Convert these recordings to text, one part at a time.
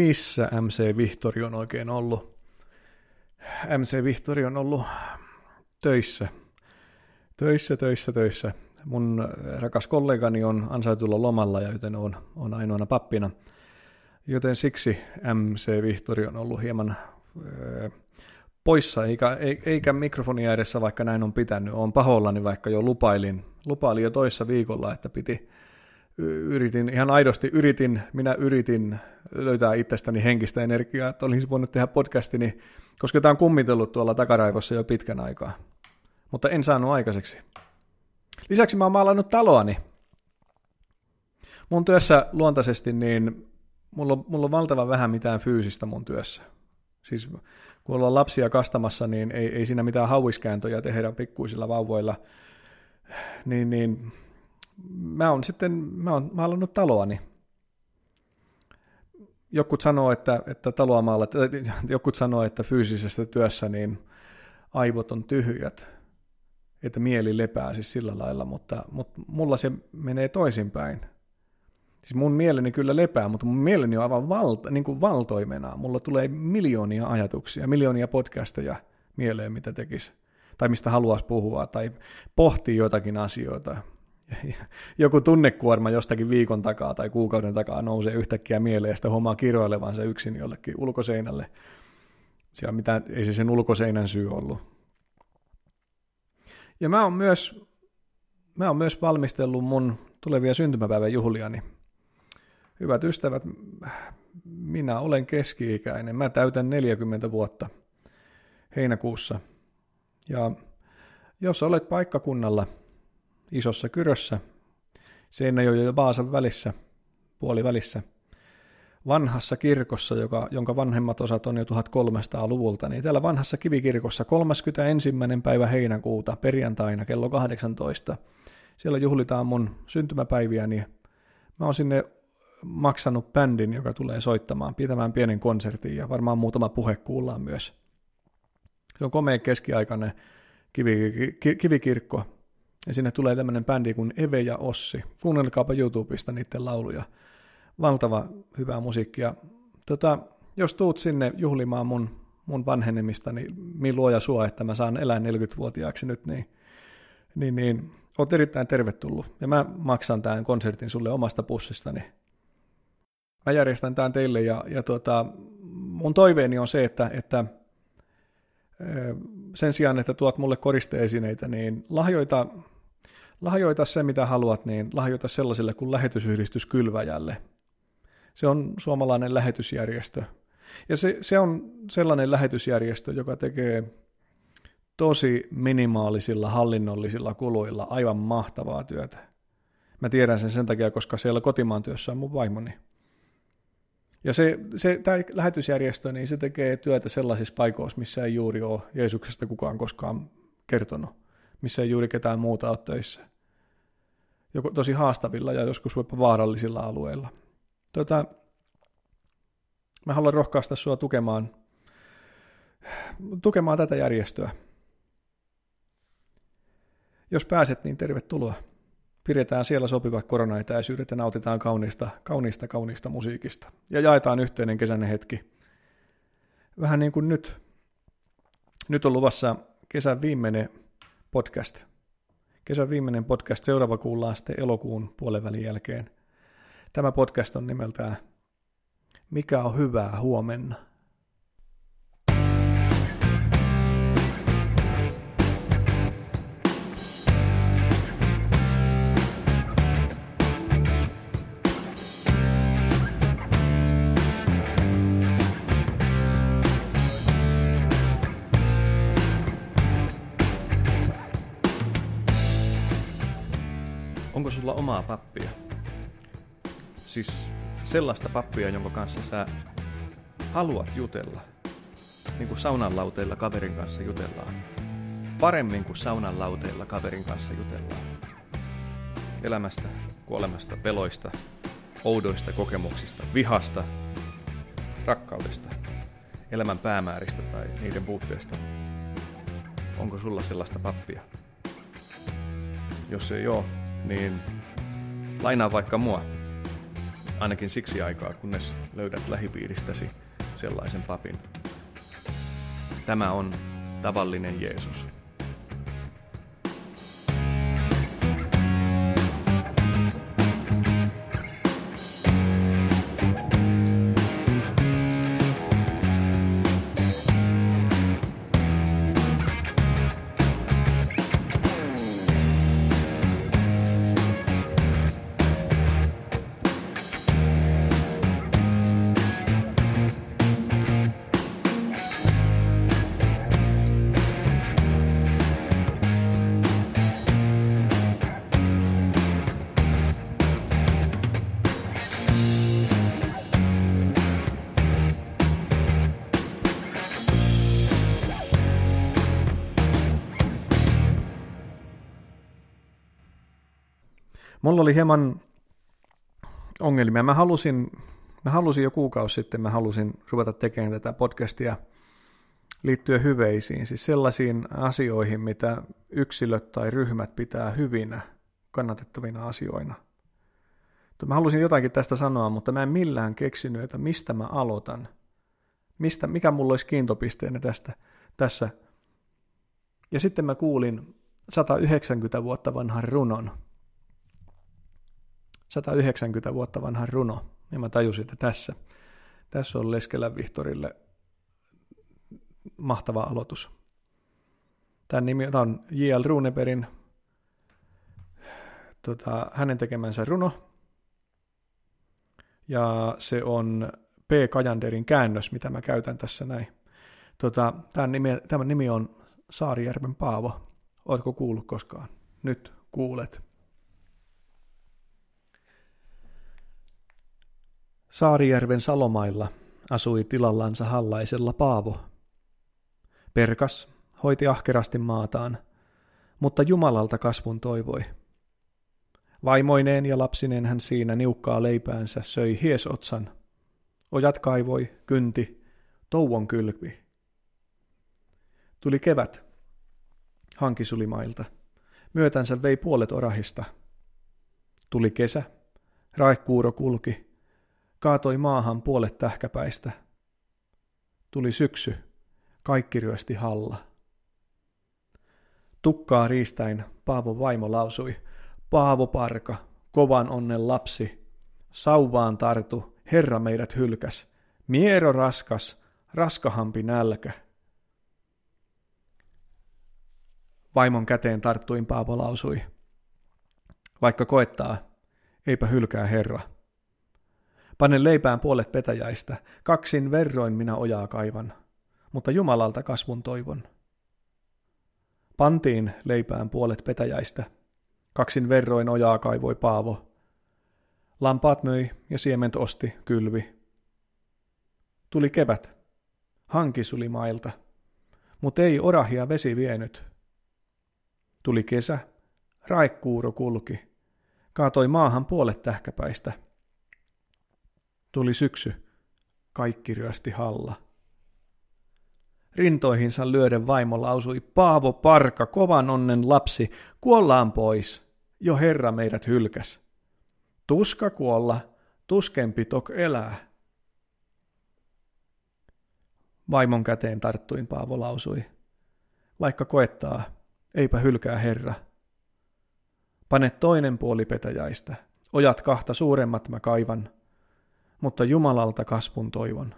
missä MC Vihtori on oikein ollut. MC Vihtori on ollut töissä. Töissä, töissä, töissä. Mun rakas kollegani on ansaitulla lomalla, ja joten on, on ainoana pappina. Joten siksi MC Vihtori on ollut hieman öö, poissa, eikä, eikä mikrofoni ääressä, vaikka näin on pitänyt. Olen pahollani, vaikka jo lupailin, lupailin jo toissa viikolla, että piti yritin, ihan aidosti yritin, minä yritin löytää itsestäni henkistä energiaa, että olisin voinut tehdä podcastini, koska tämä on kummitellut tuolla takaraivossa jo pitkän aikaa. Mutta en saanut aikaiseksi. Lisäksi mä oon maalannut taloani. Mun työssä luontaisesti, niin mulla on, mulla on valtavan vähän mitään fyysistä mun työssä. Siis kun ollaan lapsia kastamassa, niin ei, ei siinä mitään hauiskääntöjä tehdä pikkuisilla vauvoilla. Niin, niin mä oon sitten, mä oon maalannut taloani. Jokut sanoo, että, että taloa maalat, jokut sanoo, että fyysisessä työssä niin aivot on tyhjät, että mieli lepää siis sillä lailla, mutta, mutta mulla se menee toisinpäin. Siis mun mieleni kyllä lepää, mutta mun mieleni on aivan valta, niin kuin valtoimena. Mulla tulee miljoonia ajatuksia, miljoonia podcasteja mieleen, mitä tekisi, tai mistä haluaisi puhua, tai pohtii jotakin asioita joku tunnekuorma jostakin viikon takaa tai kuukauden takaa nousee yhtäkkiä mieleen ja sitten huomaa kiroilevansa yksin jollekin ulkoseinälle. Siellä mitään, ei se sen ulkoseinän syy ollut. Ja mä oon myös, mä oon myös valmistellut mun tulevia syntymäpäivän juhliani. Hyvät ystävät, minä olen keski-ikäinen. Mä täytän 40 vuotta heinäkuussa. Ja jos olet paikkakunnalla – isossa kyrössä, Seinäjoen ja Vaasan välissä, puolivälissä, vanhassa kirkossa, joka, jonka vanhemmat osat on jo 1300-luvulta, niin täällä vanhassa kivikirkossa 31. päivä heinäkuuta perjantaina kello 18. Siellä juhlitaan mun syntymäpäiviä, niin mä oon sinne maksanut bändin, joka tulee soittamaan, pitämään pienen konsertin ja varmaan muutama puhe kuullaan myös. Se on komea keskiaikainen kivikirkko, ja sinne tulee tämmöinen bändi kuin Eve ja Ossi. Kuunnelkaapa YouTubesta niiden lauluja. Valtava hyvää musiikkia. Tota, jos tuut sinne juhlimaan mun, mun vanhenemista, niin min luoja sua, että mä saan elää 40-vuotiaaksi nyt, niin, niin, niin oot erittäin tervetullut. Ja mä maksan tämän konsertin sulle omasta pussistani. Mä järjestän tämän teille ja, ja tuota, mun toiveeni on se, että, että sen sijaan, että tuot mulle koristeesineitä, niin lahjoita, lahjoita se, mitä haluat, niin lahjoita sellaiselle kuin lähetysyhdistys Kylväjälle. Se on suomalainen lähetysjärjestö. Ja se, se on sellainen lähetysjärjestö, joka tekee tosi minimaalisilla hallinnollisilla kuluilla aivan mahtavaa työtä. Mä tiedän sen sen takia, koska siellä kotimaan työssä on mun vaimoni. Ja se, se, tämä lähetysjärjestö, niin se tekee työtä sellaisissa paikoissa, missä ei juuri ole Jeesuksesta kukaan koskaan kertonut, missä ei juuri ketään muuta ole töissä. Joko tosi haastavilla ja joskus jopa vaarallisilla alueilla. Tota, mä haluan rohkaista sua tukemaan, tukemaan tätä järjestöä. Jos pääset, niin tervetuloa pidetään siellä sopivat koronaetäisyydet ja nautitaan kauniista, kauniista, kauniista musiikista. Ja jaetaan yhteinen kesäinen hetki. Vähän niin kuin nyt. Nyt on luvassa kesän viimeinen podcast. Kesän viimeinen podcast. Seuraava kuullaan sitten elokuun puolen jälkeen. Tämä podcast on nimeltään Mikä on hyvää huomenna? Onko sulla omaa pappia? Siis sellaista pappia, jonka kanssa sä haluat jutella. Niin kuin saunan lauteilla kaverin kanssa jutellaan. Paremmin kuin saunan lauteilla kaverin kanssa jutellaan. Elämästä, kuolemasta, peloista, oudoista kokemuksista, vihasta, rakkaudesta, elämän päämääristä tai niiden puutteesta. Onko sulla sellaista pappia? Jos ei ole, niin lainaa vaikka mua. ainakin siksi aikaa, kunnes löydät lähipiiristäsi sellaisen papin. Tämä on tavallinen Jeesus. Mulla oli hieman ongelmia. Mä halusin, mä halusin jo kuukausi sitten, mä halusin ruveta tekemään tätä podcastia liittyen hyveisiin, siis sellaisiin asioihin, mitä yksilöt tai ryhmät pitää hyvinä, kannatettavina asioina. Mä halusin jotakin tästä sanoa, mutta mä en millään keksinyt, että mistä mä aloitan. Mistä, mikä mulla olisi kiintopisteenä tästä, tässä. Ja sitten mä kuulin 190 vuotta vanhan runon, 190 vuotta vanha runo. Ja mä tajusin, että tässä, tässä on Leskelän Vihtorille mahtava aloitus. Tämän nimi tämä on J.L. Runeberin, tota, hänen tekemänsä runo. Ja se on P. Kajanderin käännös, mitä mä käytän tässä näin. Tota, tämän, nimi, tämän nimi on Saarijärven Paavo. Oletko kuullut koskaan? Nyt kuulet. Saarijärven Salomailla asui tilallansa hallaisella Paavo. Perkas hoiti ahkerasti maataan, mutta Jumalalta kasvun toivoi. Vaimoineen ja lapsineen hän siinä niukkaa leipäänsä söi hiesotsan. Ojat kaivoi, kynti, touon kylpi. Tuli kevät, hankisulimailta. Myötänsä vei puolet orahista. Tuli kesä, raikkuuro kulki, kaatoi maahan puolet tähkäpäistä. Tuli syksy, kaikki ryösti halla. Tukkaa riistäin Paavo vaimo lausui, Paavo parka, kovan onnen lapsi, sauvaan tartu, Herra meidät hylkäs, miero raskas, raskahampi nälkä. Vaimon käteen tarttuin Paavo lausui, vaikka koettaa, eipä hylkää Herra. Panen leipään puolet petäjäistä, kaksin verroin minä ojaa kaivan, mutta Jumalalta kasvun toivon. Pantiin leipään puolet petäjäistä, kaksin verroin ojaa kaivoi Paavo. Lampaat möi ja siement osti kylvi. Tuli kevät, hanki suli mailta, mutta ei orahia vesi vienyt. Tuli kesä, raikkuuro kulki, kaatoi maahan puolet tähkäpäistä – Tuli syksy. Kaikki ryösti halla. Rintoihinsa lyöden vaimo lausui, Paavo Parka, kovan onnen lapsi, kuollaan pois. Jo Herra meidät hylkäs. Tuska kuolla, tuskempi tok elää. Vaimon käteen tarttuin Paavo lausui. Vaikka koettaa, eipä hylkää Herra. Pane toinen puoli petäjäistä, ojat kahta suuremmat mä kaivan – mutta Jumalalta kasvun toivon.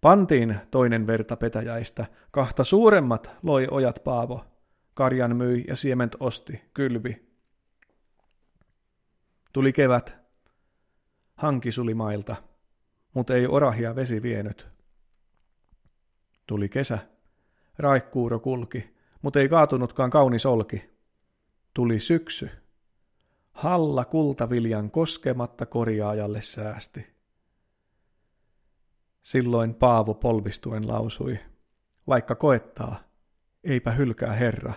Pantiin toinen verta petäjäistä, kahta suuremmat loi ojat Paavo, karjan myi ja siement osti, kylvi. Tuli kevät, hanki suli mailta, mutta ei orahia vesi vienyt. Tuli kesä, raikkuuro kulki, mutta ei kaatunutkaan kaunis olki. Tuli syksy, Halla kultaviljan koskematta korjaajalle säästi. Silloin Paavo polvistuen lausui, vaikka koettaa, eipä hylkää Herra.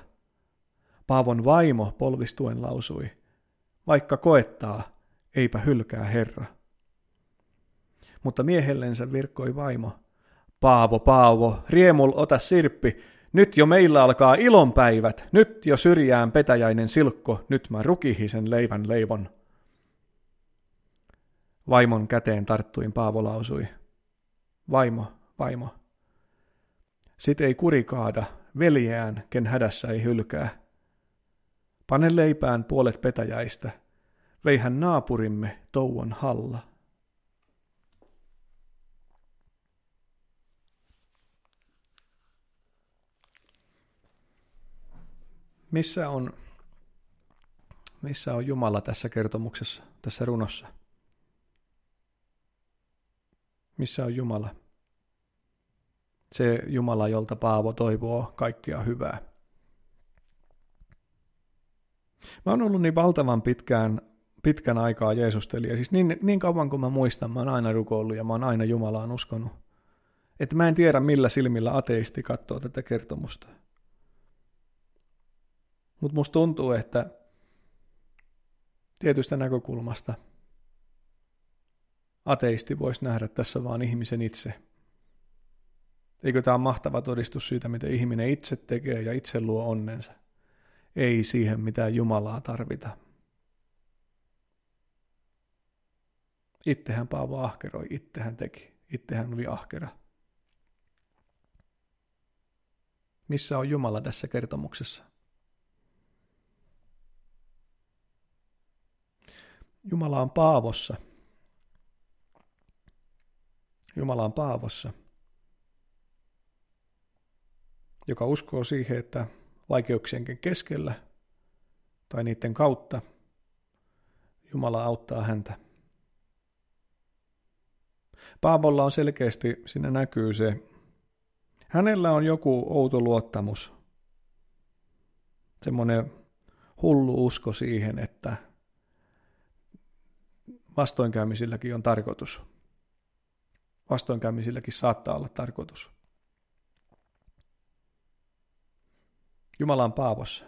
Paavon vaimo polvistuen lausui, vaikka koettaa, eipä hylkää Herra. Mutta miehellensä virkkoi vaimo, Paavo, Paavo, riemul ota sirppi, nyt jo meillä alkaa ilonpäivät, nyt jo syrjään petäjäinen silkko, nyt mä rukihisen leivän leivon. Vaimon käteen tarttuin Paavo lausui. Vaimo, vaimo. Sit ei kuri kaada, veljeään, ken hädässä ei hylkää. Pane leipään puolet petäjäistä, veihän naapurimme touon halla. Missä on, missä on Jumala tässä kertomuksessa, tässä runossa? Missä on Jumala? Se Jumala, jolta Paavo toivoo kaikkia hyvää. Mä oon ollut niin valtavan pitkään, pitkän aikaa Jeesustelija. Siis niin, niin kauan kuin mä muistan, mä oon aina rukoillut ja mä oon aina Jumalaan uskonut. Että mä en tiedä, millä silmillä ateisti katsoo tätä kertomusta. Mutta musta tuntuu, että tietystä näkökulmasta ateisti voisi nähdä tässä vaan ihmisen itse. Eikö tämä ole mahtava todistus siitä, miten ihminen itse tekee ja itse luo onnensa? Ei siihen mitään Jumalaa tarvita. Ittehän Paavo ahkeroi, ittehän teki, ittehän oli ahkera. Missä on Jumala tässä kertomuksessa? Jumala on Paavossa. Jumala on Paavossa, joka uskoo siihen, että vaikeuksienkin keskellä tai niiden kautta Jumala auttaa häntä. Paavolla on selkeästi, siinä näkyy se, hänellä on joku outo luottamus, semmoinen hullu usko siihen, että vastoinkäymisilläkin on tarkoitus. Vastoinkäymisilläkin saattaa olla tarkoitus. Jumala on Paavossa,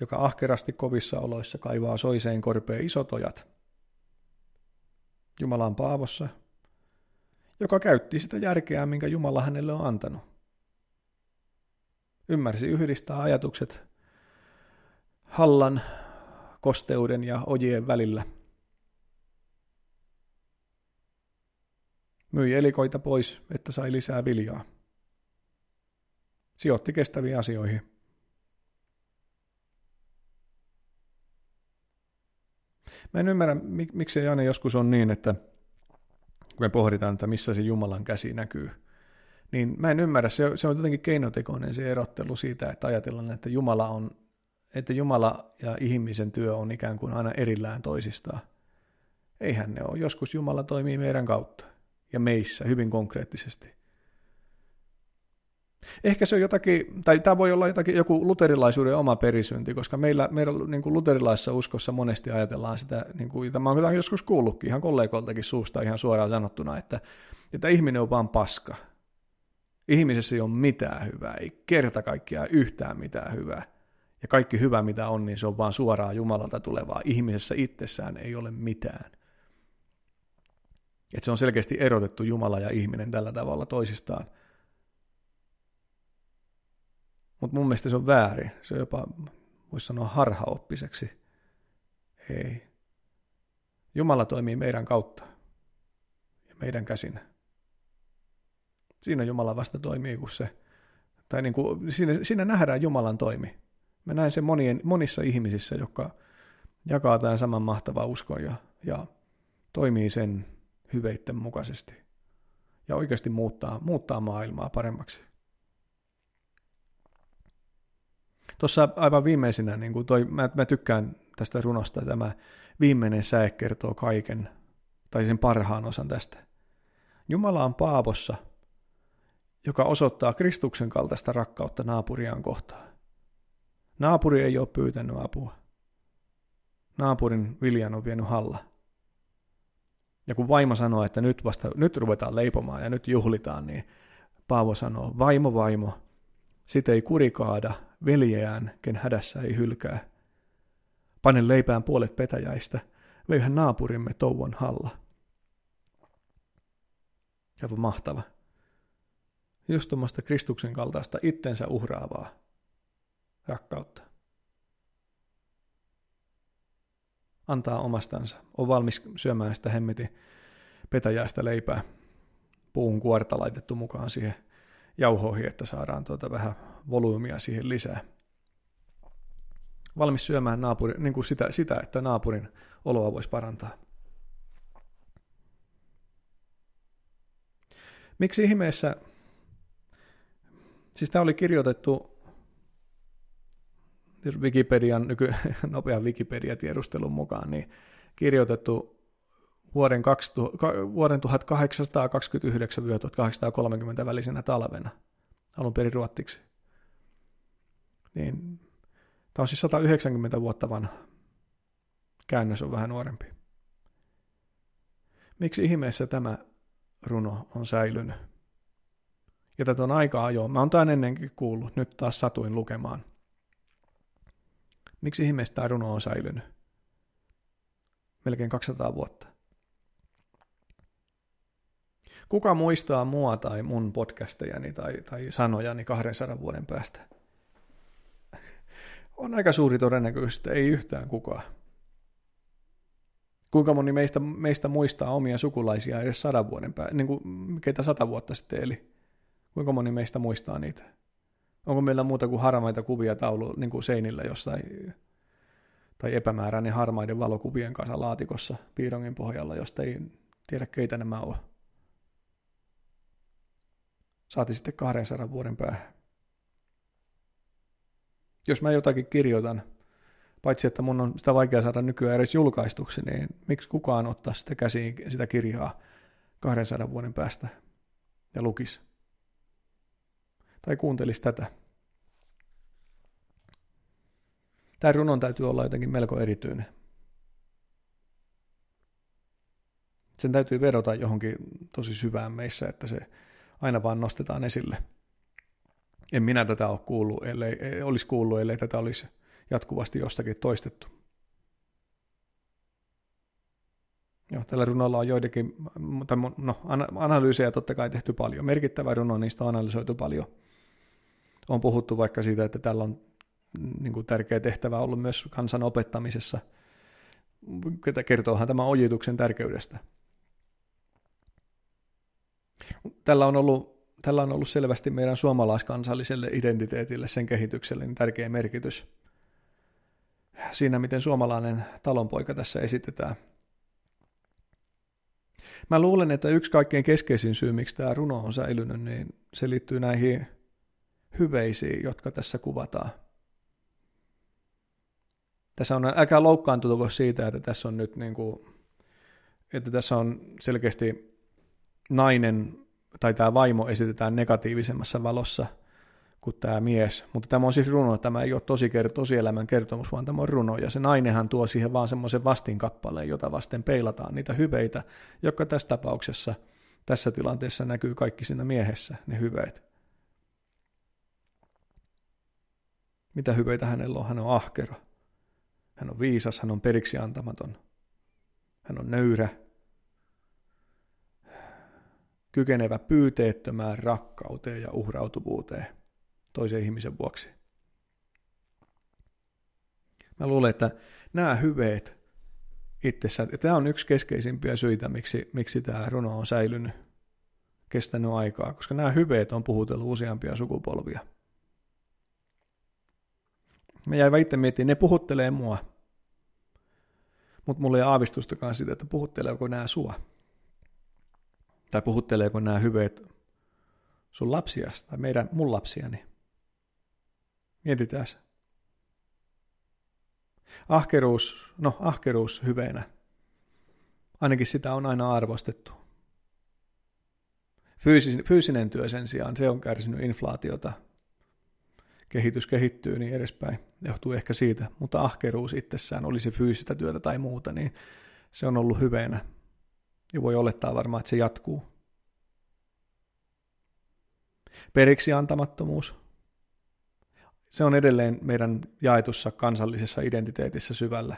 joka ahkerasti kovissa oloissa kaivaa soiseen korpeen isot ojat. Jumala on Paavossa, joka käytti sitä järkeä, minkä Jumala hänelle on antanut. Ymmärsi yhdistää ajatukset hallan, kosteuden ja ojien välillä – Myi elikoita pois, että sai lisää viljaa. Sijoitti kestäviin asioihin. Mä en ymmärrä, mik- miksei aina joskus on niin, että kun me pohditaan, että missä se Jumalan käsi näkyy, niin mä en ymmärrä, se, se on jotenkin keinotekoinen se erottelu siitä, että ajatellaan, että Jumala on, että Jumala ja ihmisen työ on ikään kuin aina erillään toisistaan. Eihän ne ole. Joskus Jumala toimii meidän kautta ja meissä hyvin konkreettisesti. Ehkä se on jotakin, tai tämä voi olla jotakin, joku luterilaisuuden oma perisynti, koska meillä, meillä niin kuin luterilaisessa uskossa monesti ajatellaan sitä, niin kuin, tämä on joskus kuullutkin ihan kollegoiltakin suusta ihan suoraan sanottuna, että, että ihminen on vaan paska. Ihmisessä ei ole mitään hyvää, ei kerta kaikkiaan yhtään mitään hyvää. Ja kaikki hyvä, mitä on, niin se on vaan suoraan Jumalalta tulevaa. Ihmisessä itsessään ei ole mitään. Että se on selkeästi erotettu Jumala ja ihminen tällä tavalla toisistaan. Mutta mun mielestä se on väärin. Se on jopa, voisi sanoa, harhaoppiseksi. Ei. Jumala toimii meidän kautta ja meidän käsinä. Siinä Jumala vasta toimii, kun se, tai niin kuin, siinä, siinä nähdään Jumalan toimi. Mä näen sen monien, monissa ihmisissä, jotka jakaa tämän saman mahtavan uskon ja, ja toimii sen hyveitten mukaisesti ja oikeasti muuttaa, muuttaa maailmaa paremmaksi. Tuossa aivan viimeisenä, niin kuin toi, mä, mä tykkään tästä runosta, tämä viimeinen säe kertoo kaiken, tai sen parhaan osan tästä. Jumala on Paavossa, joka osoittaa Kristuksen kaltaista rakkautta naapuriaan kohtaan. Naapuri ei ole pyytänyt apua. Naapurin viljan on vienyt halla. Ja kun vaimo sanoo, että nyt vasta, nyt ruvetaan leipomaan ja nyt juhlitaan, niin Paavo sanoo, vaimo, vaimo, sit ei kurikaada, veljeään, ken hädässä ei hylkää. Panen leipään puolet petäjäistä, löyhän naapurimme touon halla. Aivan mahtava. Just tuommoista Kristuksen kaltaista itsensä uhraavaa rakkautta. Antaa omastansa, on valmis syömään sitä hemmeti petäjäistä leipää, puun kuorta laitettu mukaan siihen jauhoihin, että saadaan tuota vähän volyymia siihen lisää. Valmis syömään naapuri, niin kuin sitä, sitä, että naapurin oloa voisi parantaa. Miksi ihmeessä, siis tämä oli kirjoitettu jos Wikipedian, nyky, nopean Wikipedia-tiedustelun mukaan, niin kirjoitettu vuoden, 2000, vuoden 1829-1830 välisenä talvena alun perin ruottiksi. Niin, tämä on siis 190 vuotta vanha. Käännös on vähän nuorempi. Miksi ihmeessä tämä runo on säilynyt? Ja tätä on aika ajoa. Mä oon tämän ennenkin kuullut. Nyt taas satuin lukemaan. Miksi ihmeessä tämä runo on säilynyt? Melkein 200 vuotta. Kuka muistaa mua tai mun podcastejani tai, tai sanojani 200 vuoden päästä? On aika suuri todennäköisyys, että ei yhtään kukaan. Kuinka moni meistä, meistä muistaa omia sukulaisia edes sadan vuoden päästä, niin kuin ketä sata vuotta sitten eli? Kuinka moni meistä muistaa niitä? Onko meillä muuta kuin harmaita kuvia taulu niin kuin seinillä jossain, tai epämääräinen harmaiden valokuvien kanssa laatikossa piirongin pohjalla, josta ei tiedä keitä nämä on. Saati sitten 200 vuoden päähän. Jos mä jotakin kirjoitan, paitsi että mun on sitä vaikea saada nykyään edes julkaistuksi, niin miksi kukaan ottaa sitä käsiin sitä kirjaa 200 vuoden päästä ja lukisi? Tai kuuntelisi tätä. Tämä runon täytyy olla jotenkin melko erityinen. Sen täytyy vedota johonkin tosi syvään meissä, että se aina vaan nostetaan esille. En minä tätä ole kuullut, ellei, olisi kuullut, ellei tätä olisi jatkuvasti jostakin toistettu. Joo, tällä runolla on joidenkin, no, analyysejä totta kai tehty paljon. Merkittävä runo, niistä on analysoitu paljon. On puhuttu vaikka siitä, että tällä on niin kuin tärkeä tehtävä ollut myös kansan opettamisessa. Kertoohan tämä ojituksen tärkeydestä. Tällä on ollut, tällä on ollut selvästi meidän suomalaiskansalliselle identiteetille, sen kehitykselle niin tärkeä merkitys. Siinä, miten suomalainen talonpoika tässä esitetään. Mä luulen, että yksi kaikkein keskeisin syy, miksi tämä runo on säilynyt, niin se liittyy näihin hyveisiin, jotka tässä kuvataan. Tässä on, älkää loukkaantuko siitä, että tässä on nyt niin kuin, että tässä on selkeästi nainen tai tämä vaimo esitetään negatiivisemmassa valossa kuin tämä mies. Mutta tämä on siis runo, tämä ei ole tosi tosielämän kertomus, vaan tämä on runo. Ja se nainenhan tuo siihen vaan semmoisen vastinkappaleen, jota vasten peilataan niitä hyveitä, jotka tässä tapauksessa, tässä tilanteessa näkyy kaikki siinä miehessä, ne hyveet. Mitä hyveitä hänellä on? Hän on ahkera. Hän on viisas, hän on periksi antamaton. Hän on nöyrä, kykenevä pyyteettömään rakkauteen ja uhrautuvuuteen toisen ihmisen vuoksi. Mä luulen, että nämä hyveet itsessään, tämä on yksi keskeisimpiä syitä, miksi, miksi tämä runo on säilynyt, kestänyt aikaa, koska nämä hyveet on puhutellut useampia sukupolvia. Mä jäin itse miettimään, ne puhuttelee mua, mutta mulla ei aavistustakaan siitä, että puhutteleeko nämä sua tai puhutteleeko nämä hyveet sun lapsia tai meidän, mun lapsiani. Mietitään. Ahkeruus, no ahkeruus hyveenä. Ainakin sitä on aina arvostettu. Fyysinen, fyysinen työ sen sijaan, se on kärsinyt inflaatiota. Kehitys kehittyy niin edespäin. Johtuu ehkä siitä, mutta ahkeruus itsessään, olisi fyysistä työtä tai muuta, niin se on ollut hyveenä ja voi olettaa varmaan, että se jatkuu. Periksi antamattomuus. Se on edelleen meidän jaetussa kansallisessa identiteetissä syvällä.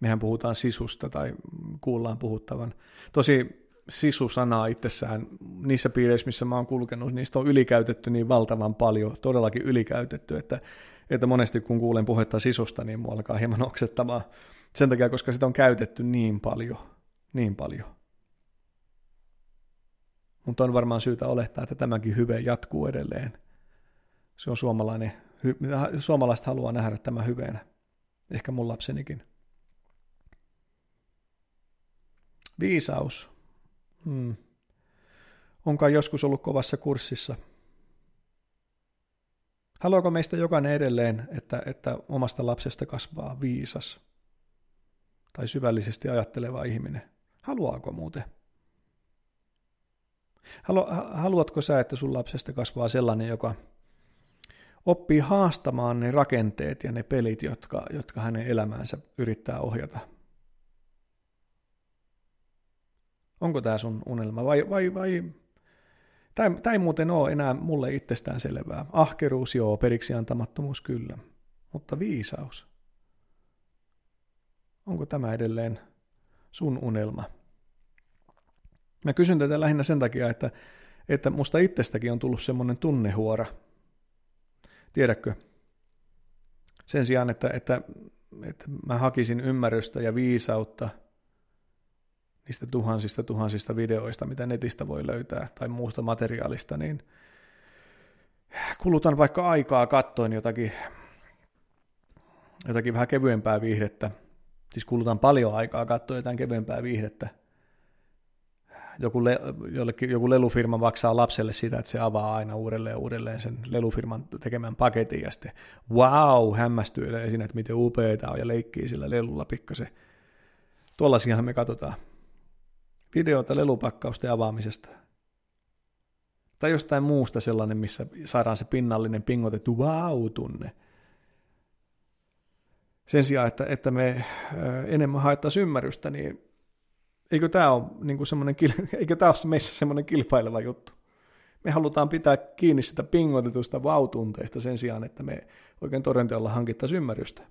Mehän puhutaan sisusta tai kuullaan puhuttavan. Tosi sisu-sanaa itsessään, niissä piireissä, missä mä oon kulkenut, niistä on ylikäytetty niin valtavan paljon, todellakin ylikäytetty, että, että monesti kun kuulen puhetta sisusta, niin mua alkaa hieman oksettamaan Sen takia, koska sitä on käytetty niin paljon, niin paljon. Mutta on varmaan syytä olettaa, että tämäkin hyve jatkuu edelleen. Se on suomalainen, suomalaiset haluaa nähdä tämä hyveenä. Ehkä mun lapsenikin. Viisaus. Hmm. Onkaan joskus ollut kovassa kurssissa. Haluaako meistä jokainen edelleen, että, että omasta lapsesta kasvaa viisas tai syvällisesti ajatteleva ihminen? Haluaako muuten? Halu, haluatko sä, että sun lapsesta kasvaa sellainen, joka oppii haastamaan ne rakenteet ja ne pelit, jotka, jotka hänen elämäänsä yrittää ohjata? Onko tämä sun unelma vai, vai, vai Tämä ei muuten ole enää mulle itsestään selvää. Ahkeruus joo, periksi antamattomuus kyllä, mutta viisaus. Onko tämä edelleen sun unelma? Mä kysyn tätä lähinnä sen takia, että, että musta itsestäkin on tullut semmoinen tunnehuora. Tiedätkö? Sen sijaan, että, että, että mä hakisin ymmärrystä ja viisautta – niistä tuhansista tuhansista videoista, mitä netistä voi löytää tai muusta materiaalista, niin kulutan vaikka aikaa kattoen jotakin, jotakin vähän kevyempää viihdettä. Siis kulutan paljon aikaa katsoa jotain kevyempää viihdettä. Joku, le, jollekin, joku lelufirma maksaa lapselle sitä, että se avaa aina uudelleen ja uudelleen sen lelufirman tekemän paketin ja sitten wow, hämmästyy esiin, että miten upeita on ja leikkii sillä lelulla pikkasen. Tuollaisiahan me katsotaan videota lelupakkausten avaamisesta. Tai jostain muusta sellainen, missä saadaan se pinnallinen pingotettu wow-tunne. Sen sijaan, että, että me enemmän haettaisiin ymmärrystä, niin eikö tämä ole, niin semmoinen, eikö tämä ole meissä semmoinen kilpaileva juttu? Me halutaan pitää kiinni sitä pingotetusta vautunteista sen sijaan, että me oikein todenteolla hankittaisiin ymmärrystä.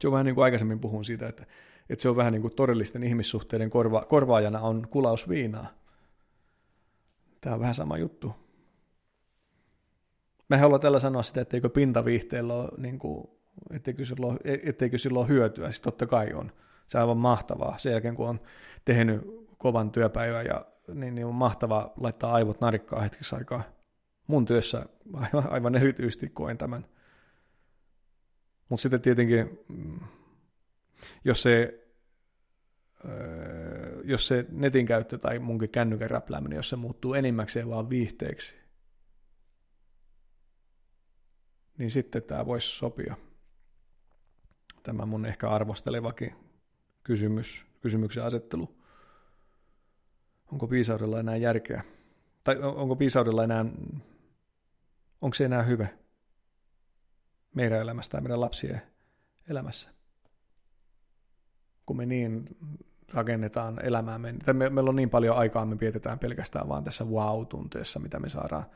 Se on vähän niin kuin aikaisemmin puhun siitä, että että se on vähän niin kuin todellisten ihmissuhteiden korva, korvaajana on kulaus viinaa. Tämä on vähän sama juttu. Mä haluan tällä sanoa sitä, etteikö pintaviihteellä ole, niin kuin, etteikö, sillä ole, etteikö sillä ole hyötyä. Siis totta kai on. Se on aivan mahtavaa. Sen jälkeen, kun on tehnyt kovan työpäivän, ja, niin, niin on mahtavaa laittaa aivot narikkaa hetkeksi aikaa. Mun työssä aivan, aivan erityisesti koen tämän. Mutta sitten tietenkin mm, jos se, öö, jos se netin käyttö tai munkin kännykän räplääminen, jos se muuttuu enimmäkseen vaan viihteeksi, niin sitten tämä voisi sopia. Tämä mun ehkä arvostelevakin kysymys, kysymyksen asettelu. Onko viisaudella enää järkeä? Tai onko viisaudella enää, onko se enää hyvä meidän elämässä tai meidän lapsien elämässä? kun me niin rakennetaan elämäämme, että me, meillä on niin paljon aikaa, me vietetään pelkästään vaan tässä wow-tunteessa, mitä me saadaan.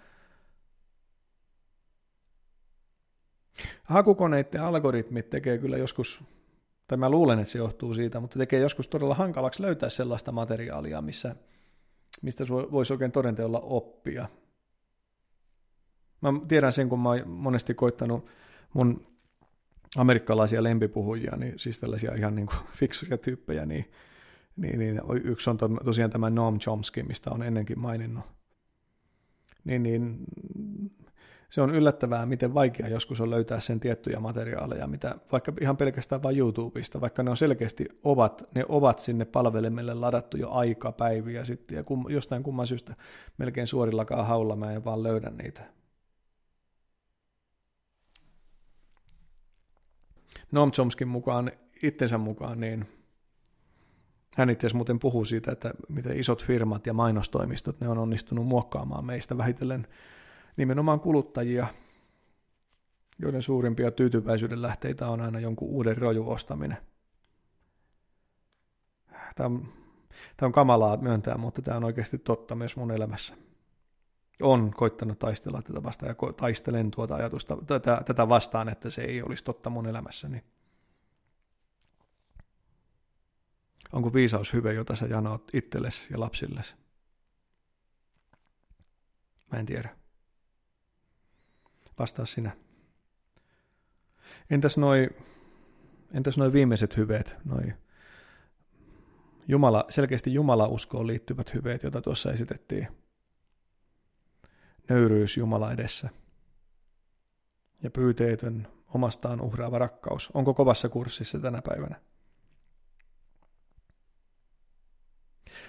Hakukoneiden algoritmit tekee kyllä joskus, tai mä luulen, että se johtuu siitä, mutta tekee joskus todella hankalaksi löytää sellaista materiaalia, missä, mistä voisi oikein todenteolla oppia. Mä tiedän sen, kun mä oon monesti koittanut mun amerikkalaisia lempipuhujia, niin siis tällaisia ihan niin kuin fiksuja tyyppejä, niin, niin, niin yksi on to, tosiaan tämä Noam Chomsky, mistä on ennenkin maininnut. Niin, niin se on yllättävää, miten vaikea joskus on löytää sen tiettyjä materiaaleja, mitä vaikka ihan pelkästään vain YouTubesta, vaikka ne on selkeästi ovat, ne ovat sinne palvelimelle ladattu jo aika päiviä sitten, ja kum, jostain kumman syystä melkein suorillakaan haulla mä en vaan löydä niitä. Noam Chomskin mukaan, itsensä mukaan, niin hän itse asiassa muuten puhuu siitä, että miten isot firmat ja mainostoimistot, ne on onnistunut muokkaamaan meistä vähitellen nimenomaan kuluttajia, joiden suurimpia tyytyväisyyden lähteitä on aina jonkun uuden roju ostaminen. Tämä on, tämä on kamalaa myöntää, mutta tämä on oikeasti totta myös mun elämässä. On koittanut taistella tätä vastaan ja taistelen tuota ajatusta tätä, tätä vastaan, että se ei olisi totta mun elämässäni. Onko viisaus hyvä, jota sä janoat itsellesi ja lapsillesi? Mä en tiedä. Vastaa sinä. Entäs noi, Entäs noin viimeiset hyveet, noin Jumala, selkeästi Jumala-uskoon liittyvät hyveet, joita tuossa esitettiin. Nöyryys Jumala edessä ja pyyteetön omastaan uhraava rakkaus. Onko kovassa kurssissa tänä päivänä?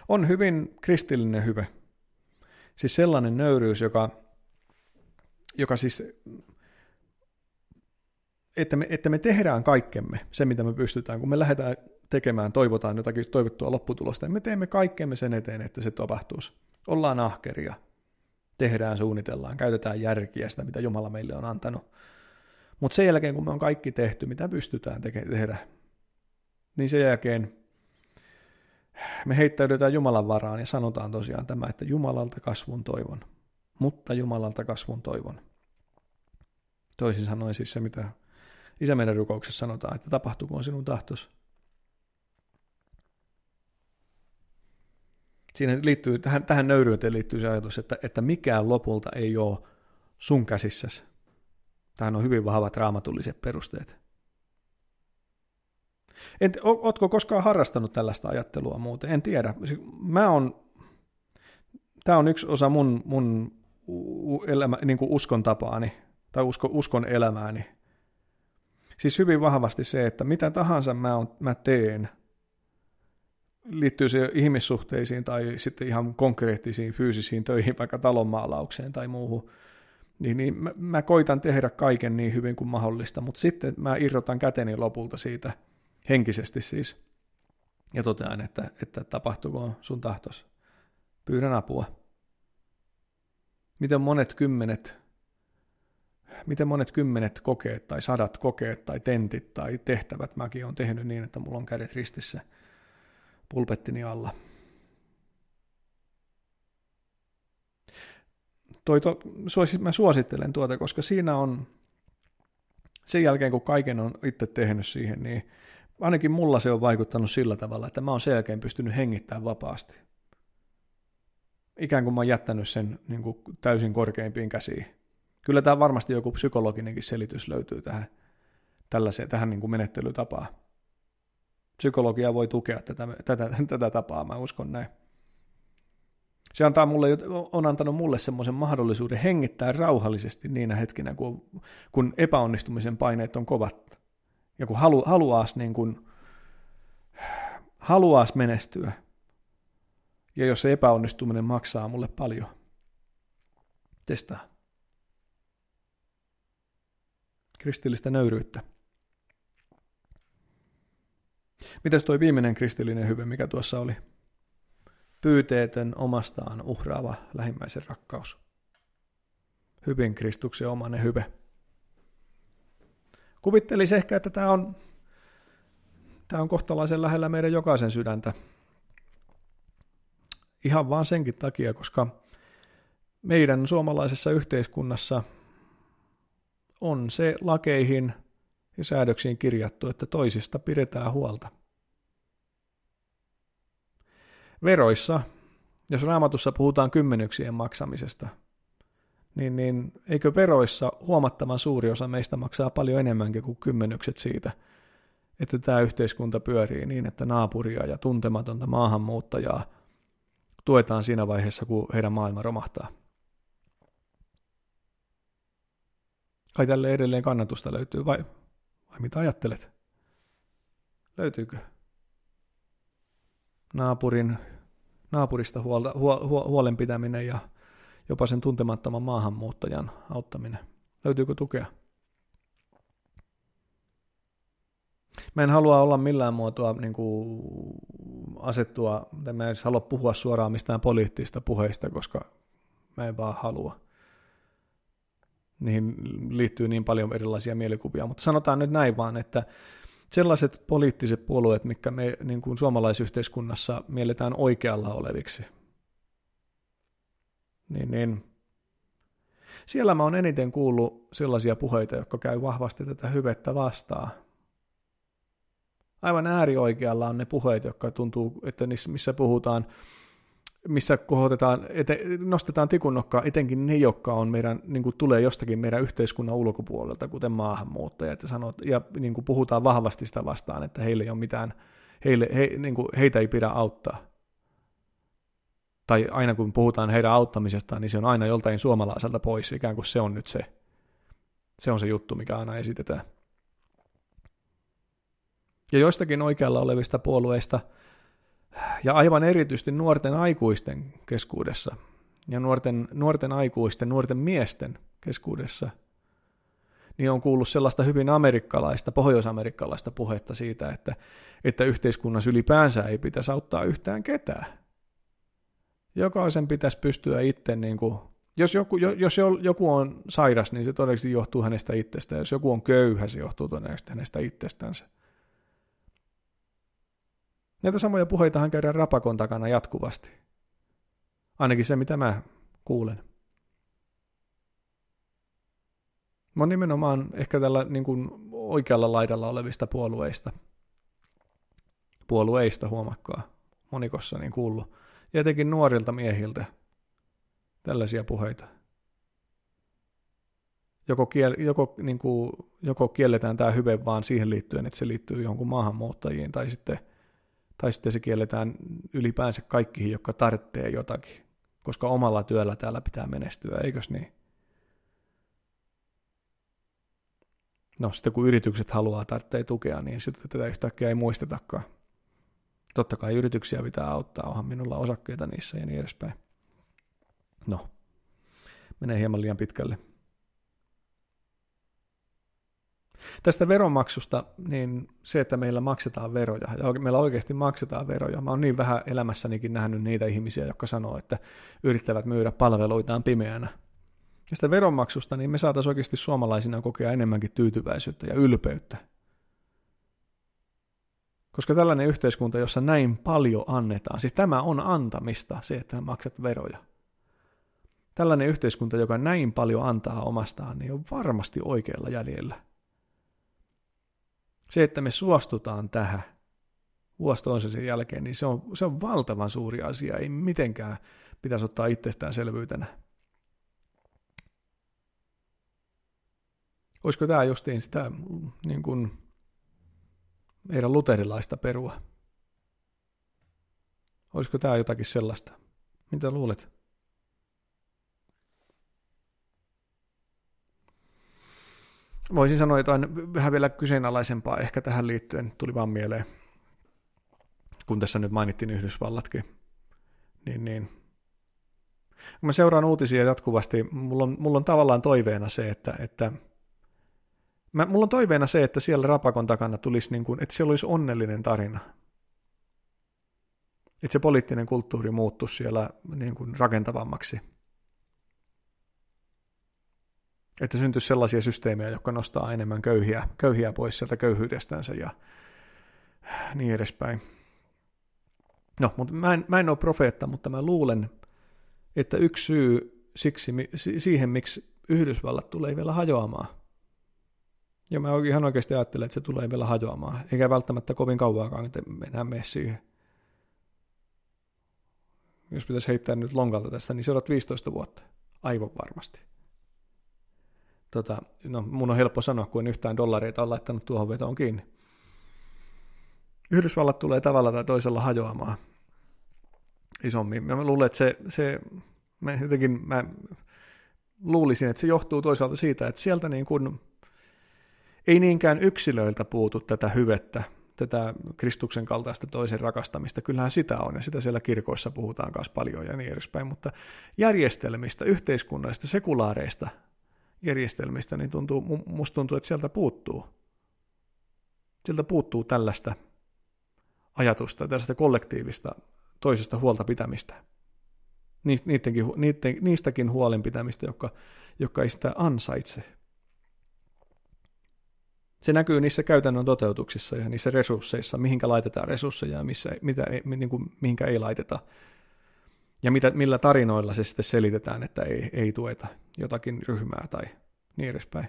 On hyvin kristillinen hyve. Siis sellainen nöyryys, joka, joka siis, että me, että me tehdään kaikkemme, se mitä me pystytään, kun me lähdetään tekemään, toivotaan jotakin toivottua lopputulosta, ja me teemme kaikkemme sen eteen, että se tapahtuisi. Ollaan ahkeria, tehdään, suunnitellaan, käytetään järkiä sitä, mitä Jumala meille on antanut. Mutta sen jälkeen, kun me on kaikki tehty, mitä pystytään teke- tehdä, niin sen jälkeen me heittäydytään Jumalan varaan ja sanotaan tosiaan tämä, että Jumalalta kasvun toivon. Mutta Jumalalta kasvun toivon. Toisin sanoen siis se, mitä Isä meidän rukouksessa sanotaan, että tapahtukoon sinun tahtos. Siinä liittyy, tähän, tähän nöyryyteen liittyy se ajatus, että, että mikään lopulta ei ole sun käsissäsi. Tähän on hyvin vahvat raamatulliset perusteet. En, ootko koskaan harrastanut tällaista ajattelua muuten? En tiedä. Mä on, tämä on yksi osa mun, mun elämä, niin kuin uskon tapaani tai usko, uskon elämääni. Siis hyvin vahvasti se, että mitä tahansa mä, on, mä teen, liittyy se ihmissuhteisiin tai sitten ihan konkreettisiin fyysisiin töihin, vaikka talonmaalaukseen tai muuhun, niin, niin mä, mä koitan tehdä kaiken niin hyvin kuin mahdollista, mutta sitten mä irrotan käteni lopulta siitä – henkisesti siis, ja totean, että, että tapahtuuko sun tahtos. Pyydän apua. Miten monet kymmenet, miten monet kymmenet kokeet tai sadat kokeet tai tentit tai tehtävät mäkin on tehnyt niin, että mulla on kädet ristissä pulpettini alla. Toi to, mä suosittelen tuota, koska siinä on, sen jälkeen kun kaiken on itse tehnyt siihen, niin ainakin mulla se on vaikuttanut sillä tavalla, että mä oon selkeän pystynyt hengittämään vapaasti. Ikään kuin mä oon jättänyt sen niin kuin täysin korkeimpiin käsiin. Kyllä tämä varmasti joku psykologinenkin selitys löytyy tähän, tällaiseen, tähän niin kuin menettelytapaan. Psykologia voi tukea tätä, tätä, tätä tapaa, mä uskon näin. Se antaa mulle, on antanut mulle semmoisen mahdollisuuden hengittää rauhallisesti niinä hetkinä, kun, kun epäonnistumisen paineet on kovat ja kun halu, haluaisi niin kuin, haluaisi menestyä, ja jos se epäonnistuminen maksaa mulle paljon, testaa. Kristillistä nöyryyttä. Mitäs tuo viimeinen kristillinen hyve, mikä tuossa oli? Pyyteetön omastaan uhraava lähimmäisen rakkaus. Hyvin Kristuksen omanen hyve. Kuvittelisi ehkä, että tämä on, tämä on kohtalaisen lähellä meidän jokaisen sydäntä. Ihan vaan senkin takia, koska meidän suomalaisessa yhteiskunnassa on se lakeihin ja säädöksiin kirjattu, että toisista pidetään huolta. Veroissa, jos raamatussa puhutaan kymmenyksien maksamisesta – niin, niin eikö veroissa huomattavan suuri osa meistä maksaa paljon enemmänkin kuin kymmenykset siitä, että tämä yhteiskunta pyörii niin, että naapuria ja tuntematonta maahanmuuttajaa tuetaan siinä vaiheessa, kun heidän maailma romahtaa. Kai tälle edelleen kannatusta löytyy, vai, vai mitä ajattelet? Löytyykö? Naapurin, naapurista huolta, huol, huolen pitäminen ja jopa sen tuntemattoman maahanmuuttajan auttaminen. Löytyykö tukea? Mä en halua olla millään muotoa niin kuin asettua, tai mä en halua puhua suoraan mistään poliittisista puheista, koska mä en vaan halua. Niihin liittyy niin paljon erilaisia mielikuvia, mutta sanotaan nyt näin vaan, että sellaiset poliittiset puolueet, mikä me niin kuin suomalaisyhteiskunnassa mielletään oikealla oleviksi, niin, niin siellä mä oon eniten kuullut sellaisia puheita, jotka käy vahvasti tätä hyvettä vastaan. Aivan äärioikealla on ne puheet, jotka tuntuu, että missä puhutaan missä kohotetaan, ete, nostetaan tikunnokkaa etenkin ne, jotka on meidän, niin kuin tulee jostakin meidän yhteiskunnan ulkopuolelta, kuten maahanmuuttajat, ja, sanot, ja niin kuin puhutaan vahvasti sitä vastaan, että heille ei ole mitään, heille, he, niin kuin, heitä ei pidä auttaa. Tai aina kun puhutaan heidän auttamisestaan, niin se on aina joltain suomalaiselta pois, ikään kuin se on nyt se, se on se juttu, mikä aina esitetään. Ja joistakin oikealla olevista puolueista – ja aivan erityisesti nuorten aikuisten keskuudessa ja nuorten, nuorten aikuisten, nuorten miesten keskuudessa, niin on kuullut sellaista hyvin amerikkalaista, pohjoisamerikkalaista puhetta siitä, että, että yhteiskunnassa ylipäänsä ei pitäisi auttaa yhtään ketään. Jokaisen pitäisi pystyä itse, niin kuin, jos, joku, jos joku on sairas, niin se todennäköisesti johtuu hänestä itsestään. Jos joku on köyhä, se johtuu todennäköisesti hänestä itsestänsä. Näitä samoja puheitahan käydään rapakon takana jatkuvasti. Ainakin se, mitä mä kuulen. Mä oon nimenomaan ehkä tällä niin kuin oikealla laidalla olevista puolueista. Puolueista huomakkaa monikossa niin kuullut. Ja etenkin nuorilta miehiltä tällaisia puheita. Joko, kiel, joko, niin kuin, joko kielletään tämä hyve vaan siihen liittyen, että se liittyy johonkin maahanmuuttajiin, tai sitten – tai sitten se kielletään ylipäänsä kaikkiin, jotka tarvitsee jotakin, koska omalla työllä täällä pitää menestyä, eikös niin? No sitten kun yritykset haluaa tarvitsee tukea, niin sitten tätä yhtäkkiä ei muistetakaan. Totta kai yrityksiä pitää auttaa, onhan minulla osakkeita niissä ja niin edespäin. No, menee hieman liian pitkälle. Tästä veronmaksusta, niin se, että meillä maksetaan veroja, ja meillä oikeasti maksetaan veroja. Mä oon niin vähän elämässänikin nähnyt niitä ihmisiä, jotka sanoo, että yrittävät myydä palveluitaan pimeänä. Ja sitä veronmaksusta, niin me saataisiin oikeasti suomalaisina kokea enemmänkin tyytyväisyyttä ja ylpeyttä. Koska tällainen yhteiskunta, jossa näin paljon annetaan, siis tämä on antamista, se, että maksat veroja. Tällainen yhteiskunta, joka näin paljon antaa omastaan, niin on varmasti oikealla jäljellä. Se, että me suostutaan tähän vuosi toisensa jälkeen, niin se on, se on valtavan suuri asia. Ei mitenkään pitäisi ottaa itsestäänselvyytenä. Olisiko tämä justiin sitä niin kuin meidän luterilaista perua? Olisiko tämä jotakin sellaista? Mitä luulet? voisin sanoa jotain vähän vielä kyseenalaisempaa ehkä tähän liittyen, tuli vaan mieleen, kun tässä nyt mainittiin Yhdysvallatkin, niin, niin mä seuraan uutisia jatkuvasti, mulla on, mulla on tavallaan toiveena se, että, että mä, mulla on toiveena se, että siellä rapakon takana tulisi, niin kuin, että siellä olisi onnellinen tarina. Että se poliittinen kulttuuri muuttuisi siellä niin kuin rakentavammaksi että syntyisi sellaisia systeemejä, jotka nostaa enemmän köyhiä, köyhiä pois sieltä köyhyydestänsä ja niin edespäin. No, mutta mä en, mä en ole profeetta, mutta mä luulen, että yksi syy siksi, siihen, miksi Yhdysvallat tulee vielä hajoamaan. Ja mä ihan oikeasti ajattelen, että se tulee vielä hajoamaan. Eikä välttämättä kovin kauaakaan, että enää mene siihen. Jos pitäisi heittää nyt lonkalta tästä, niin seuraat 15 vuotta. Aivan varmasti tota, no mun on helppo sanoa, kun en yhtään dollareita on laittanut tuohon vetoon kiinni. Yhdysvallat tulee tavalla tai toisella hajoamaan isommin. Mä luulen, että se, se mä jotenkin mä luulisin, että se johtuu toisaalta siitä, että sieltä niin kuin, ei niinkään yksilöiltä puutu tätä hyvettä, tätä Kristuksen kaltaista toisen rakastamista. Kyllähän sitä on, ja sitä siellä kirkoissa puhutaan myös paljon ja niin edespäin, mutta järjestelmistä, yhteiskunnallista, sekulaareista järjestelmistä, niin tuntuu, musta tuntuu, että sieltä puuttuu. Sieltä puuttuu tällaista ajatusta, tällaista kollektiivista toisesta huolta pitämistä. Niiden, niistäkin huolen pitämistä, jotka, jotka ei sitä ansaitse. Se näkyy niissä käytännön toteutuksissa ja niissä resursseissa, mihinkä laitetaan resursseja ja missä, mitä, niin kuin, mihinkä ei laiteta ja mitä, millä tarinoilla se sitten selitetään, että ei, ei tueta jotakin ryhmää tai niin edespäin.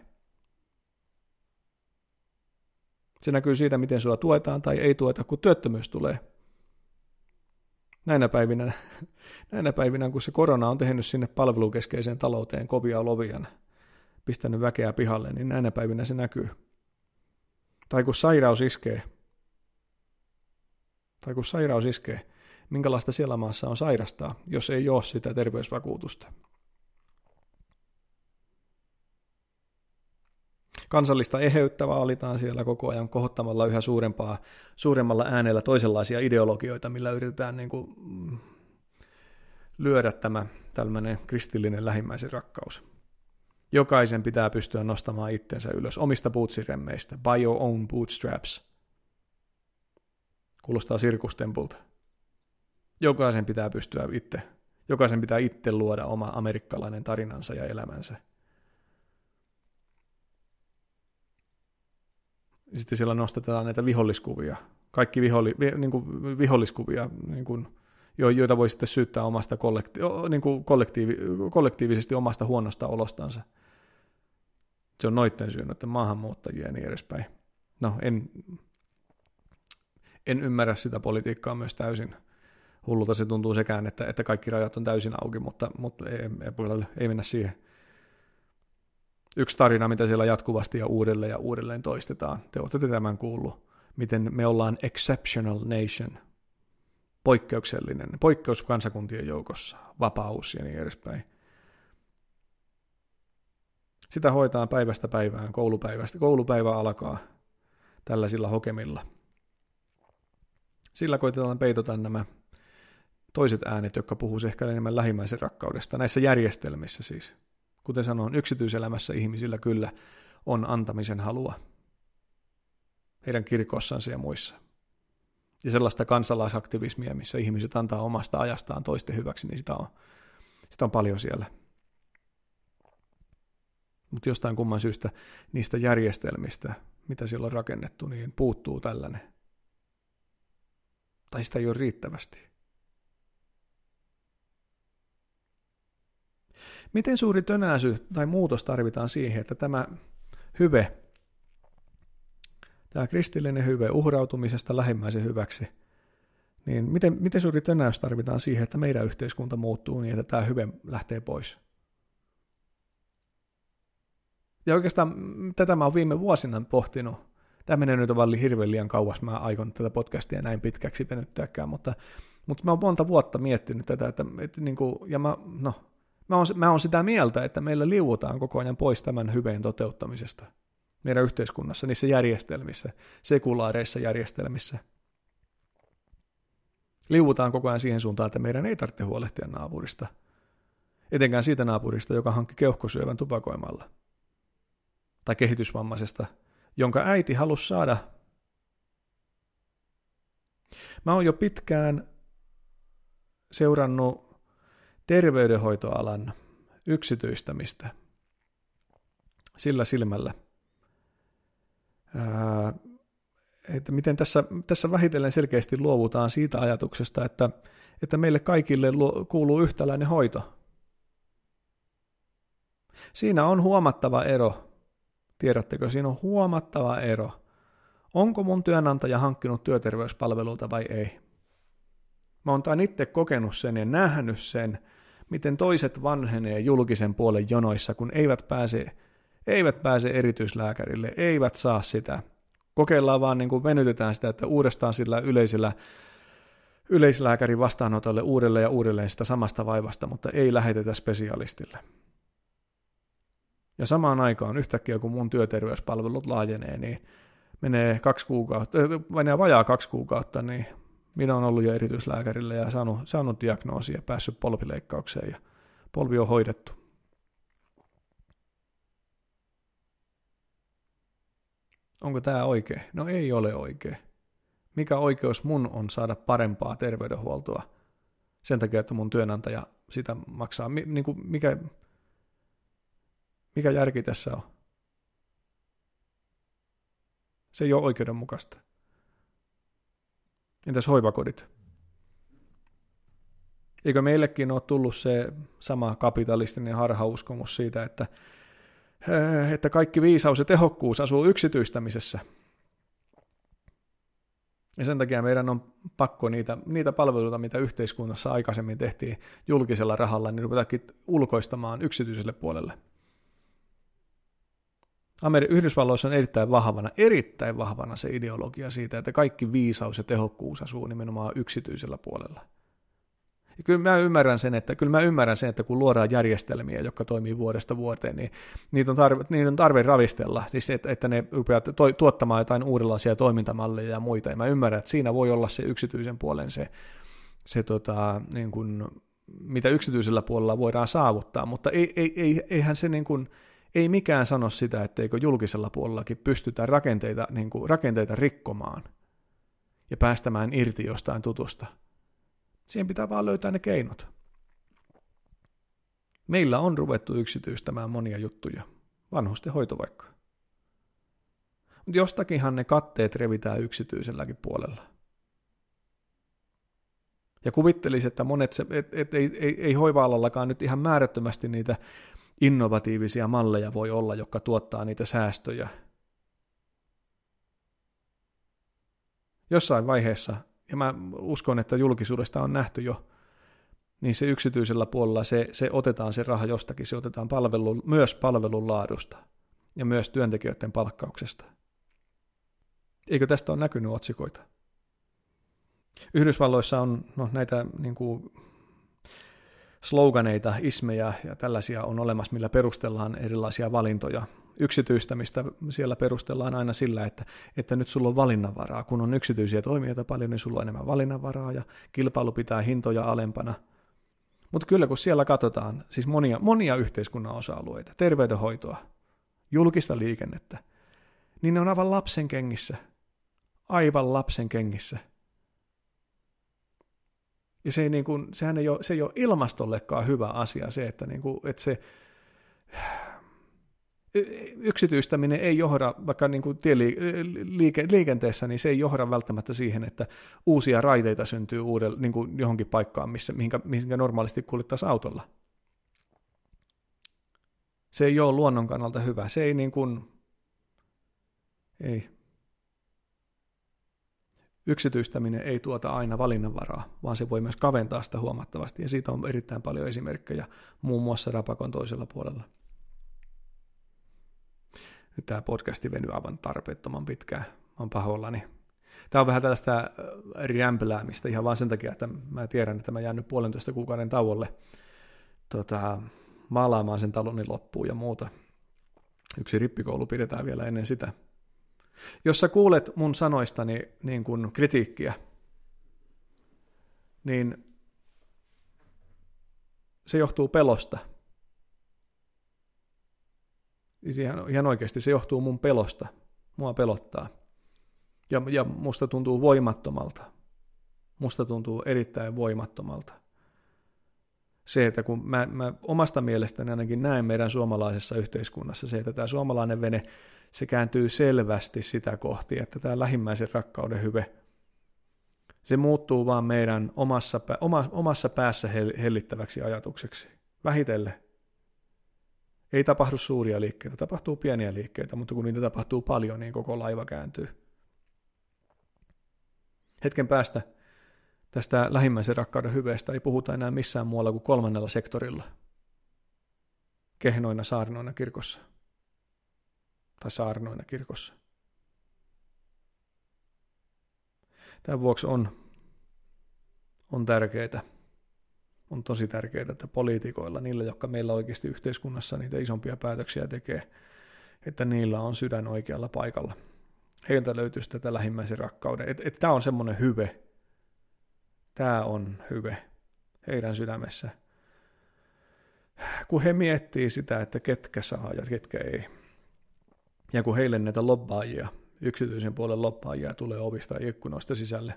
Se näkyy siitä, miten sua tuetaan tai ei tueta, kun työttömyys tulee. Näinä päivinä, näinä päivinä, kun se korona on tehnyt sinne palvelukeskeiseen talouteen kovia lovian, pistänyt väkeä pihalle, niin näinä päivinä se näkyy. Tai kun sairaus iskee, tai kun sairaus iskee, minkälaista siellä maassa on sairastaa, jos ei ole sitä terveysvakuutusta. Kansallista eheyttä vaalitaan siellä koko ajan kohottamalla yhä suurempaa, suuremmalla äänellä toisenlaisia ideologioita, millä yritetään niin kuin, mm, lyödä tämä tällainen kristillinen lähimmäisen rakkaus. Jokaisen pitää pystyä nostamaan itsensä ylös omista bootsiremmeistä. By your own bootstraps. Kuulostaa sirkustempulta. Jokaisen pitää pystyä itse, jokaisen pitää itse luoda oma amerikkalainen tarinansa ja elämänsä. Sitten siellä nostetaan näitä viholliskuvia. Kaikki viholli, niin kuin viholliskuvia, niin kuin, joita voi sitten syyttää omasta kollekti- niin kuin kollektiivi, kollektiivisesti omasta huonosta olostansa. Se on noitten syy, noiden maahanmuuttajia ja niin edespäin. No, en, en ymmärrä sitä politiikkaa myös täysin. Hullulta se tuntuu sekään, että, että kaikki rajat on täysin auki, mutta, mutta ei, ei, ei mennä siihen. Yksi tarina, mitä siellä jatkuvasti ja uudelleen ja uudelleen toistetaan. Te olette tämän kuullut. Miten me ollaan exceptional nation. Poikkeuksellinen. Poikkeus kansakuntien joukossa. Vapaus ja niin edespäin. Sitä hoitaa päivästä päivään, koulupäivästä. Koulupäivä alkaa tällaisilla hokemilla. Sillä koitetaan peitota nämä toiset äänet, jotka puhuu ehkä enemmän lähimmäisen rakkaudesta, näissä järjestelmissä siis. Kuten sanoin, yksityiselämässä ihmisillä kyllä on antamisen halua. Heidän kirkossansa ja muissa. Ja sellaista kansalaisaktivismia, missä ihmiset antaa omasta ajastaan toisten hyväksi, niin sitä on, sitä on paljon siellä. Mutta jostain kumman syystä niistä järjestelmistä, mitä siellä on rakennettu, niin puuttuu tällainen. Tai sitä ei ole riittävästi. Miten suuri tönäisy tai muutos tarvitaan siihen, että tämä hyve, tämä kristillinen hyve uhrautumisesta lähimmäisen hyväksi, niin miten, miten suuri tönäys tarvitaan siihen, että meidän yhteiskunta muuttuu niin, että tämä hyve lähtee pois? Ja oikeastaan tätä mä oon viime vuosina pohtinut. Tämä menee nyt vaan hirveän liian kauas, mä aikon tätä podcastia näin pitkäksi venyttääkään, mutta, mutta mä oon monta vuotta miettinyt tätä, että, että niin kuin, ja mä, no, Mä oon, mä oon sitä mieltä, että meillä liuutaan koko ajan pois tämän hyveen toteuttamisesta meidän yhteiskunnassa, niissä järjestelmissä, sekulaareissa järjestelmissä. Liuutaan koko ajan siihen suuntaan, että meidän ei tarvitse huolehtia naapurista. Etenkään siitä naapurista, joka hankki keuhkosyövän tupakoimalla. Tai kehitysvammaisesta, jonka äiti halusi saada. Mä oon jo pitkään seurannut terveydenhoitoalan yksityistämistä sillä silmällä, että miten tässä, tässä vähitellen selkeästi luovutaan siitä ajatuksesta, että, että meille kaikille kuuluu yhtäläinen hoito. Siinä on huomattava ero. Tiedättekö, siinä on huomattava ero. Onko mun työnantaja hankkinut työterveyspalveluita vai ei? Mä oon itse kokenut sen ja nähnyt sen, miten toiset vanhenee julkisen puolen jonoissa, kun eivät pääse, eivät pääse erityislääkärille, eivät saa sitä. Kokeillaan vaan niin kuin venytetään sitä, että uudestaan sillä yleisellä yleislääkärin vastaanotolle uudelleen ja uudelleen sitä samasta vaivasta, mutta ei lähetetä spesialistille. Ja samaan aikaan yhtäkkiä, kun mun työterveyspalvelut laajenee, niin menee kaksi kuukautta, menee vajaa kaksi kuukautta, niin minä olen ollut jo erityislääkärillä ja saanut, saanut diagnoosia päässyt polvileikkaukseen ja polvi on hoidettu. Onko tämä oikein? No ei ole oikein. Mikä oikeus mun on saada parempaa terveydenhuoltoa sen takia, että mun työnantaja sitä maksaa? Mi- niin kuin mikä, mikä järki tässä on? Se ei ole oikeudenmukaista. Entäs hoivakodit? Eikö meillekin ole tullut se sama kapitalistinen harhauskomus siitä, että, että kaikki viisaus ja tehokkuus asuu yksityistämisessä? Ja sen takia meidän on pakko niitä, niitä palveluita, mitä yhteiskunnassa aikaisemmin tehtiin julkisella rahalla, niin ruvetaankin ulkoistamaan yksityiselle puolelle. Ameri- Yhdysvalloissa on erittäin vahvana, erittäin vahvana se ideologia siitä, että kaikki viisaus ja tehokkuus asuu nimenomaan yksityisellä puolella. Ja kyllä mä ymmärrän sen, että, kyllä mä ymmärrän sen, että kun luodaan järjestelmiä, jotka toimii vuodesta vuoteen, niin niitä on tarve, niitä on tarve ravistella, siis että, että ne rupeaa to, tuottamaan jotain uudenlaisia toimintamalleja ja muita. Ja mä ymmärrän, että siinä voi olla se yksityisen puolen se, se tota, niin kuin, mitä yksityisellä puolella voidaan saavuttaa, mutta ei, ei, ei, eihän se niin kuin, ei mikään sano sitä, etteikö julkisella puolellakin pystytä rakenteita, niin kuin, rakenteita rikkomaan ja päästämään irti jostain tutusta. Siihen pitää vaan löytää ne keinot. Meillä on ruvettu yksityistämään monia juttuja, vanhusten hoito vaikka. Mutta jostakinhan ne katteet revitään yksityiselläkin puolella. Ja kuvittelisi, että monet, se, et, et, ei, ei, ei hoiva-alallakaan nyt ihan määrättömästi niitä innovatiivisia malleja voi olla, jotka tuottaa niitä säästöjä. Jossain vaiheessa, ja mä uskon, että julkisuudesta on nähty jo, niin se yksityisellä puolella se, se otetaan se raha jostakin, se otetaan palvelu, myös palvelun laadusta ja myös työntekijöiden palkkauksesta. Eikö tästä ole näkynyt otsikoita? Yhdysvalloissa on no, näitä niin kuin, sloganeita, ismejä ja tällaisia on olemassa, millä perustellaan erilaisia valintoja. Yksityistämistä siellä perustellaan aina sillä, että, että nyt sulla on valinnanvaraa. Kun on yksityisiä toimijoita paljon, niin sulla on enemmän valinnanvaraa ja kilpailu pitää hintoja alempana. Mutta kyllä kun siellä katsotaan siis monia, monia yhteiskunnan osa-alueita, terveydenhoitoa, julkista liikennettä, niin ne on aivan lapsen kengissä. Aivan lapsen kengissä – ja se ei niin kuin, sehän ei ole, se ei ole ilmastollekaan hyvä asia se, että, niin kuin, että se yksityistäminen ei johda, vaikka niin kuin tieliike, liikenteessä, niin se ei johda välttämättä siihen, että uusia raiteita syntyy uudelle, niin kuin johonkin paikkaan, missä, mihinkä, mihinkä normaalisti kuljettaisiin autolla. Se ei ole luonnon kannalta hyvä. Se ei niin kuin, ei yksityistäminen ei tuota aina valinnanvaraa, vaan se voi myös kaventaa sitä huomattavasti, ja siitä on erittäin paljon esimerkkejä, muun muassa Rapakon toisella puolella. Nyt tämä podcasti venyy aivan tarpeettoman pitkään, mä oon pahoillani. Tämä on vähän tällaista äh, rämpeläämistä ihan vain sen takia, että mä tiedän, että mä jään nyt puolentoista kuukauden tauolle tota, maalaamaan sen taloni loppuun ja muuta. Yksi rippikoulu pidetään vielä ennen sitä – jos sä kuulet mun sanoistani niin kuin kritiikkiä, niin se johtuu pelosta. Siis ihan, ihan oikeasti se johtuu mun pelosta. Mua pelottaa. Ja, ja musta tuntuu voimattomalta. Musta tuntuu erittäin voimattomalta. Se, että kun mä, mä omasta mielestäni ainakin näen meidän suomalaisessa yhteiskunnassa se, että tämä suomalainen vene se kääntyy selvästi sitä kohti, että tämä lähimmäisen rakkauden hyve, se muuttuu vaan meidän omassa, oma, omassa päässä hellittäväksi ajatukseksi. Vähitelle. Ei tapahdu suuria liikkeitä, tapahtuu pieniä liikkeitä, mutta kun niitä tapahtuu paljon, niin koko laiva kääntyy. Hetken päästä tästä lähimmäisen rakkauden hyveestä ei puhuta enää missään muualla kuin kolmannella sektorilla. Kehnoina saarnoina kirkossa tai saarnoina kirkossa. Tämän vuoksi on, on tärkeää, on tosi tärkeää, että poliitikoilla, niillä, jotka meillä oikeasti yhteiskunnassa niitä isompia päätöksiä tekee, että niillä on sydän oikealla paikalla. Heiltä löytyisi tätä lähimmäisen rakkauden. Tämä on semmoinen hyve. Tämä on hyve heidän sydämessä. Kun he miettii sitä, että ketkä saa ja ketkä ei. Ja kun heille näitä lobbaajia, yksityisen puolen lobbaajia tulee ovista ja ikkunoista sisälle,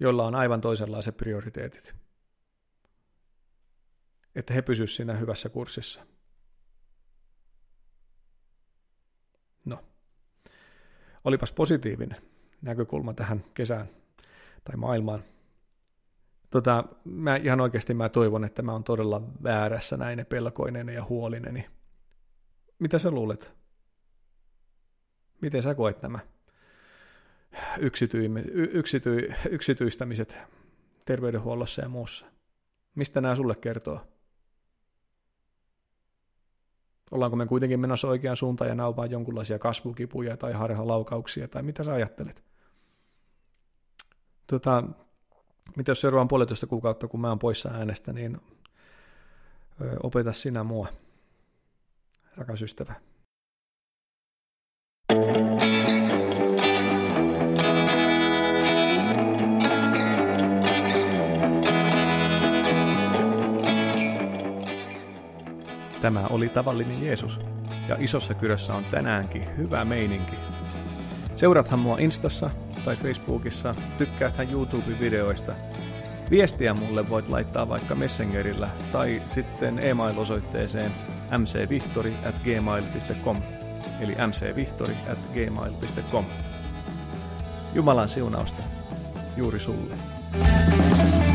joilla on aivan toisenlaiset prioriteetit, että he pysyisivät siinä hyvässä kurssissa. No, olipas positiivinen näkökulma tähän kesään tai maailmaan. Tota, mä ihan oikeasti mä toivon, että mä oon todella väärässä näin pelkoinen ja huolinen. Mitä sä luulet? Miten sä koet nämä? yksity, yksity, yksityistämiset terveydenhuollossa ja muussa. Mistä nämä sulle kertoo? Ollaanko me kuitenkin menossa oikeaan suuntaan ja vain jonkunlaisia kasvukipuja tai harhalaukauksia tai mitä sä ajattelet? Tota, mitä jos seuraavan puolitoista kuukautta, kun mä oon poissa äänestä, niin opeta sinä mua, rakas ystävä. Tämä oli tavallinen Jeesus, ja isossa kyrössä on tänäänkin hyvä meininki. Seurathan mua Instassa tai Facebookissa, tykkääthän YouTube-videoista. Viestiä mulle voit laittaa vaikka Messengerillä tai sitten e-mail-osoitteeseen mcvihtori at gmail.com eli mcvihtori at gmail.com. Jumalan siunausta juuri sulle. thank you